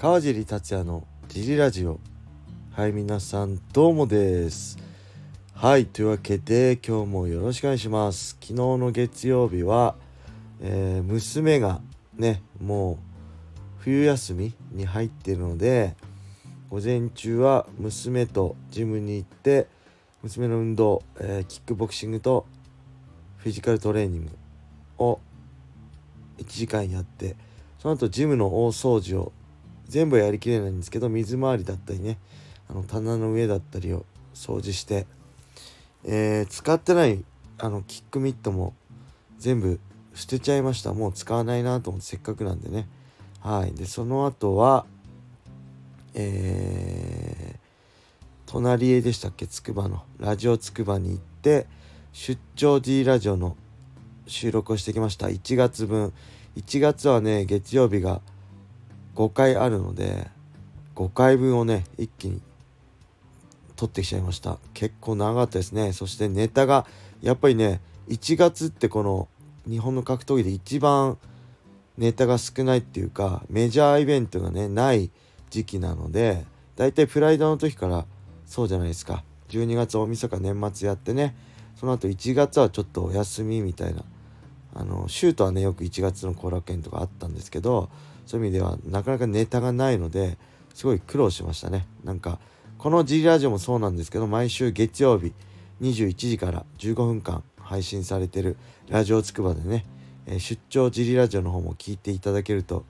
川尻達也のジリラジオ。はい皆さんどうもです。はいというわけで今日もよろしくお願いします。昨日の月曜日は、えー、娘がねもう冬休みに入っているので午前中は娘とジムに行って娘の運動、えー、キックボクシングとフィジカルトレーニングを1時間やってその後ジムの大掃除を全部やりきれないんですけど水回りだったりねあの棚の上だったりを掃除して、えー、使ってないあのキックミットも全部捨てちゃいました。もう使わないなと思ってせっかくなんでね。はい。でその後はえー、隣へでしたっけ？つくばの。ラジオつくばに行って出張 D ラジオの収録をしてきました。1月分。1月はね月曜日が5回あるので5回分をね一気に撮ってきちゃいました。結構長かったですね。そしてネタがやっぱりね1月ってこの日本の格闘技で一番ネタが少ないっていうかメジャーイベントがねない時期なのでだいたいプライドの時からそうじゃないですか。12月大晦日年末やってねその後1月はちょっとお休みみたいなあのシュートはねよく1月の後楽園とかあったんですけどそういう意味ではなかなかネタがないのですごい苦労しましたね。なんかこの G ラジオもそうなんですけど毎週月曜日21時から15分間配信されてるラジオつくばでね、えー、出張ジリラジオの方も聞いていただけると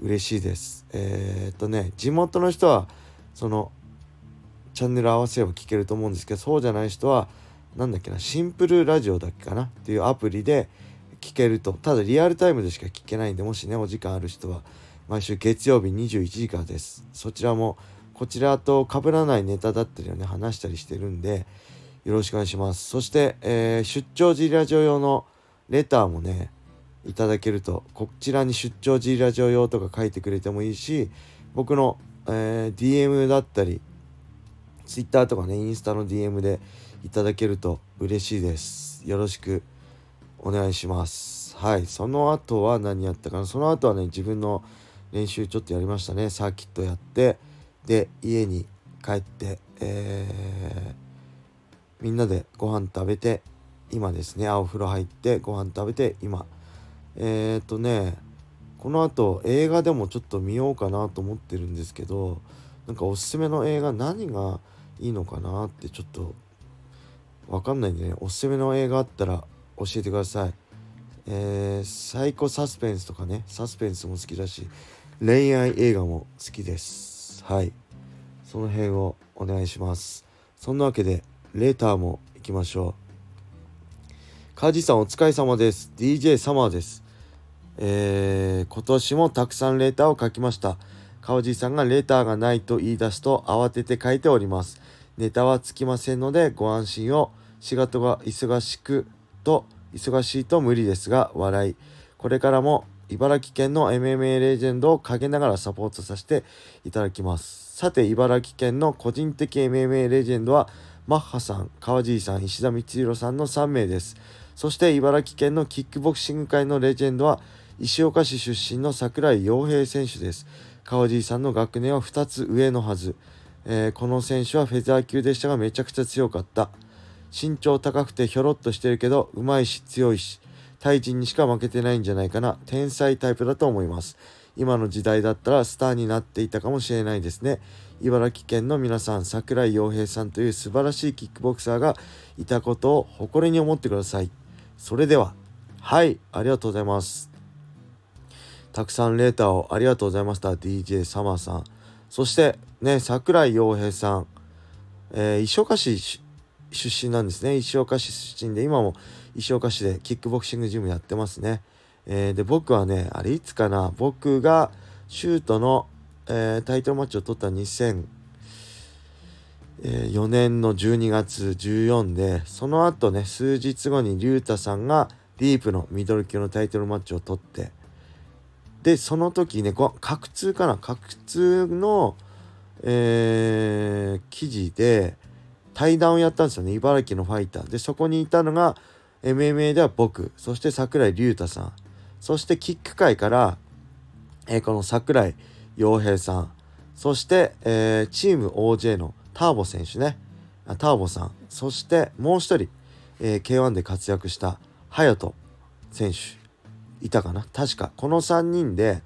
嬉しいです。えー、っとね地元の人はそのチャンネル合わせれば聞けると思うんですけどそうじゃない人は何だっけなシンプルラジオだっけかなっていうアプリで聞けると。ただリアルタイムでしか聞けないんでもしねお時間ある人は毎週月曜日21時からです。そちらもこちらと被らないネタだったりをね話したりしてるんでよろしくお願いします。そして、えー、出張ジラジオ用のレターもねいただけるとこちらに出張ジラジオ用とか書いてくれてもいいし僕の、えー、DM だったり Twitter とかねインスタの DM でいただけると嬉しいです。よろしくお願いします。はい。その後は何やったかな。その後はね自分の練習ちょっとやりましたね。サーキットやってで家に帰って、えー、みんなでご飯食べて今ですね。お風呂入ってご飯食べて今。えっ、ー、とねこの後映画でもちょっと見ようかなと思ってるんですけどなんかおすすめの映画何がいいのかなってちょっとわかんないんでね。おすすめの映画あったら教えてください。えー、サイコサスペンスとかねサスペンスも好きだし恋愛映画も好きです。はい。その辺をお願いします。そんなわけでレーターも行きましょう。カジさんお疲れ様です。DJ サマーです。えー、今年もたくさんレーターを書きました。川地さんがレターがないと言い出すと慌てて書いております。ネタはつきませんのでご安心を。仕事が忙しくと忙しいと無理ですが笑い。これからも茨城県の MMA レジェンドを陰ながらサポートさせていただきます。さて茨城県の個人的 MMA レジェンドはマッハさん川尻さん石田光弘さんの3名です。そして茨城県のキックボクシング界のレジェンドは石岡市出身の櫻井陽平選手です。川尻さんの学年は2つ上のはず、えー、この選手はフェザー級でしたがめちゃくちゃ強かった。身長高くてひょろっとしてるけどうまいし強いしタイ人にしか負けてないんじゃないかな天才タイプだと思います。今の時代だったらスターになっていたかもしれないですね。茨城県の皆さん櫻井陽平さんという素晴らしいキックボクサーがいたことを誇りに思ってください。それでははいありがとうございます。たくさんレーターをありがとうございました DJ サマーさん。そしてね櫻井陽平さん、えー、石岡市出身なんですね。石岡市出身で今も石岡市でキックボクシングジムやってますね、えー、で僕はねあれいつかな僕がシュートの、えー、タイトルマッチを取った2004年の12月14でその後ね数日後に竜太さんがディープのミドル級のタイトルマッチを取ってでその時ね角通かな角通のえー、記事で対談をやったんですよね。茨城のファイター。でそこにいたのが MMA では僕。そして櫻井隆太さん。そしてキック界から、えー、この櫻井洋平さん。そして、えー、チーム OJ のターボ選手ね。あターボさん。そしてもう一人、えー、K1 で活躍した隼人選手。いたかな？確か。この3人で、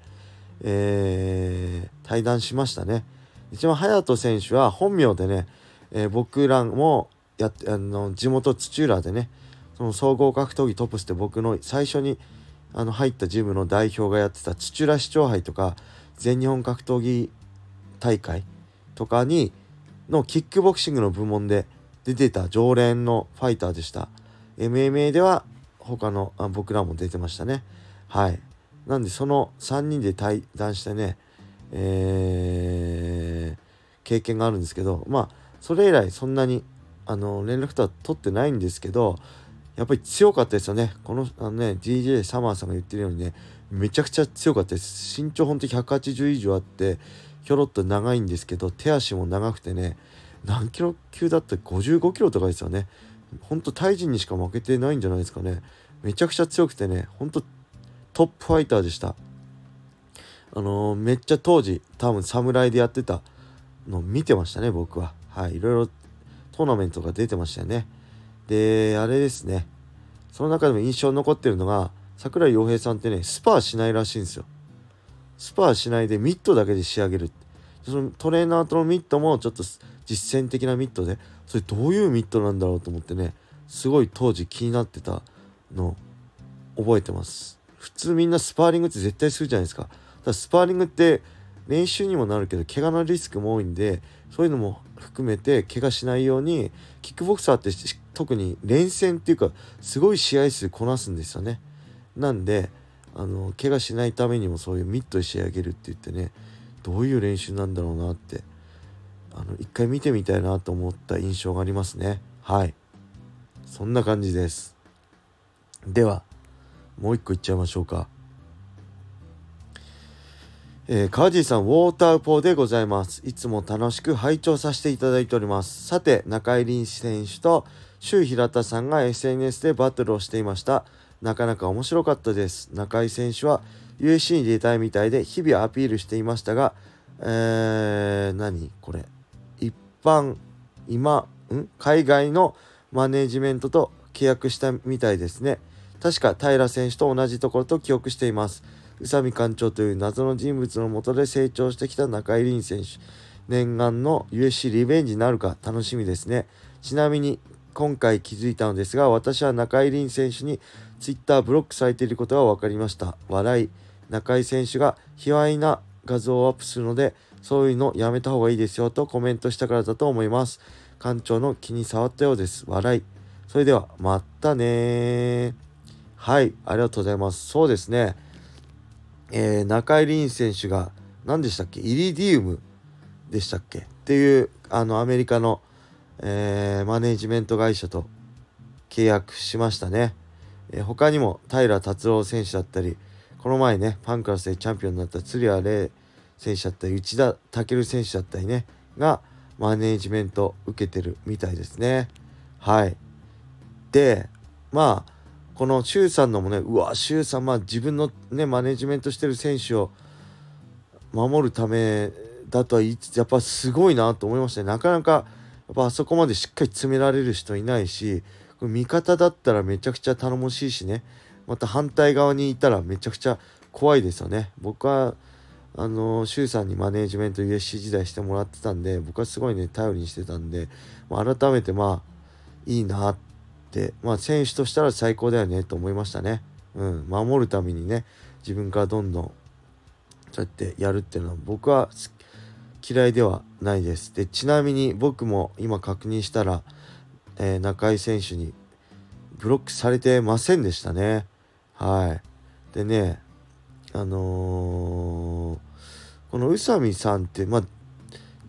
えー、対談しましたね。一番隼人選手は本名でね、えー、僕らもやあの地元土浦でねその総合格闘技トップスって僕の最初にあの入ったジムの代表がやってた土浦市長杯とか全日本格闘技大会とかにのキックボクシングの部門で出てた常連のファイターでした。MMA では他のあ僕らも出てましたね。はい。なんでその3人で対談してねえー、経験があるんですけどまあそれ以来そんなにあの連絡とは取ってないんですけどやっぱり強かったですよね。このあのね DJ サマーさんが言ってるようにねめちゃくちゃ強かったです。身長ほんと180以上あってひょろっと長いんですけど手足も長くてね何キロ級だった55キロとかですよね。ほんとタイ人にしか負けてないんじゃないですかね。めちゃくちゃ強くてねほんとトップファイターでした。あのー、めっちゃ当時多分侍でやってたの見てましたね僕は。はいいろいろトーナメントが出てましたよね。であれですね。その中でも印象に残ってるのが桜井陽平さんってねスパーしないらしいんですよ。スパーしないでミットだけで仕上げる。そのトレーナーとのミットもちょっと実践的なミットでそれどういうミットなんだろうと思ってねすごい当時気になってたの覚えてます。普通みんなスパーリングって絶対するじゃないですか。だスパーリングって練習にもなるけど怪我のリスクも多いんでそういうのも含めて怪我しないようにキックボクサーって特に連戦っていうかすごい試合数こなすんですよね。なんであの怪我しないためにもそういうミットで仕上げるって言ってねどういう練習なんだろうなってあの一回見てみたいなと思った印象がありますね。はいそんな感じです。ではもう一個いっちゃいましょうか。えー、川地さん、ウォーターポーでございます。いつも楽しく拝聴させていただいております。さて、中井凛選手と周平田さんが SNS でバトルをしていました。なかなか面白かったです。中井選手は USC に出たいみたいで日々アピールしていましたが、えー、何これ。一般、今、ん？海外のマネジメントと契約したみたいですね。確か平選手と同じところと記憶しています。宇佐美館長という謎の人物のもとで成長してきた中井凛選手。念願の USC リベンジになるか楽しみですね。ちなみに今回気づいたのですが私は中井凛選手に Twitter ブロックされていることが分かりました。笑い中井選手が卑猥な画像をアップするのでそういうのやめた方がいいですよとコメントしたからだと思います。館長の気に障ったようです。笑い。それではまたねはいありがとうございます。そうですね。えー、中井凛選手が何でしたっけ？イリディウムでしたっけ？っていうあのアメリカの、えー、マネジメント会社と契約しましたね、えー、他にも平達郎選手だったりこの前ねパンクラスでチャンピオンになった鶴谷玲選手だったり内田武選手だったりねがマネージメント受けてるみたいですね。はい。でまあこの周さんのもねうわ周さんまあ自分のねマネジメントしてる選手を守るためだとは言いつつやっぱすごいなと思いましたね。なかなかやっぱあそこまでしっかり詰められる人いないし味方だったらめちゃくちゃ頼もしいしね。また反対側にいたらめちゃくちゃ怖いですよね。僕はあの周さんにマネージメント USC 時代してもらってたんで僕はすごいね頼りにしてたんで、改めてまあいいなって、まあ、選手としたら最高だよねと思いましたね。うん、守るためにね自分からどんどんそうやってやるっていうのは僕は嫌いではないです。でちなみに僕も今確認したら、えー、中井選手にブロックされてませんでしたね。はい。でねあのー、この宇佐美さんってまあ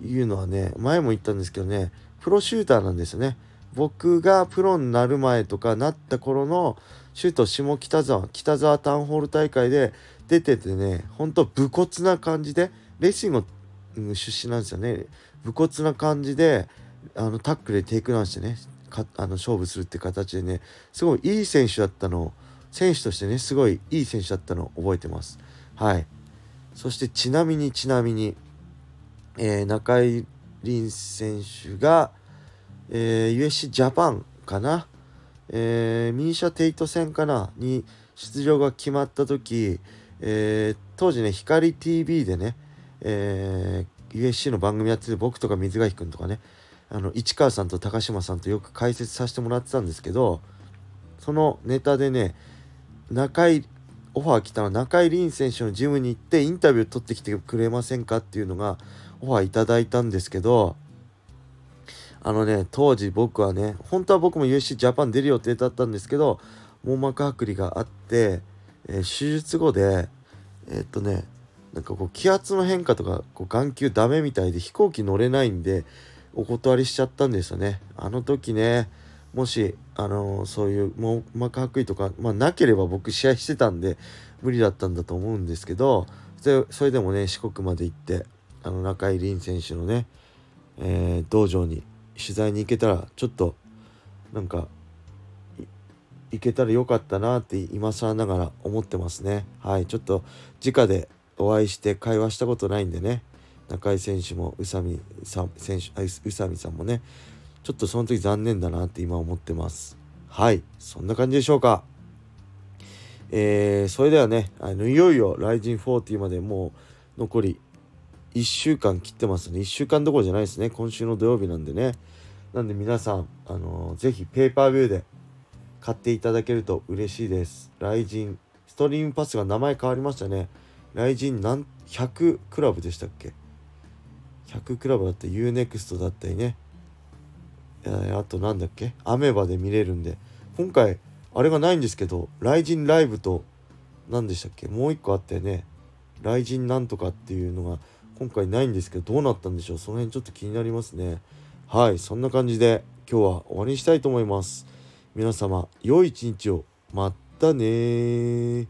言うのはね前も言ったんですけどねプロシューターなんですよね。僕がプロになる前とかなった頃の首都下北沢北沢タウンホール大会で出ててねほんと武骨な感じでレスリング出身なんですよね。武骨な感じであのタックルでテイクダウンしてねあの勝負するって形でねすごいいい選手だったの選手としてねすごいいい選手だったのを覚えてます。はい。そしてちなみにちなみに、えー、中井凛選手が、えー、USC ジャパンかな、えー、ミーシャ・テイト戦かな？に出場が決まった時、えー、当時ね光 TV でね、えー、USC の番組やってて僕とか水垣君とかねあの市川さんと高島さんとよく解説させてもらってたんですけどそのネタでね中井オファー来たのは中井凛選手のジムに行ってインタビュー取ってきてくれませんかっていうのがオファーいただいたんですけどあのね当時僕はね本当は僕も UC ジャパン出る予定だったんですけど網膜剥離があって、えー、手術後でえー、っとねなんかこう気圧の変化とかこう眼球ダメみたいで飛行機乗れないんでお断りしちゃったんですよね。あの時ねもし、あのー、そういう網膜剥離とか、まあ、なければ僕試合してたんで無理だったんだと思うんですけどそれでもね四国まで行ってあの中井凛選手のね、えー、道場に取材に行けたらちょっとなんか行けたらよかったなって今更ながら思ってますね。はい。ちょっと直でお会いして会話したことないんでね。中井選手も宇佐美さん選手宇佐美さんもね。ちょっとその時残念だなって今思ってます。はい。そんな感じでしょうか。えー、それではねあのいよいよ RIZIN40 までもう残り1週間切ってますね。1週間どころじゃないですね。今週の土曜日なんでね。なんで皆さんあのー、ぜひペーパービューで買っていただけると嬉しいです。ライジンストリームパスが名前変わりましたね。ライジン100クラブでしたっけ？100クラブだった。UNEXT だったりね。えあとなんだっけ？アメバで見れるんで。今回あれがないんですけどライジンライブと何でしたっけ？もう一個あったよね。ライジンなんとかっていうのが今回ないんですけどどうなったんでしょう。その辺ちょっと気になりますね。はいそんな感じで今日は終わりにしたいと思います。皆様良い一日を。またね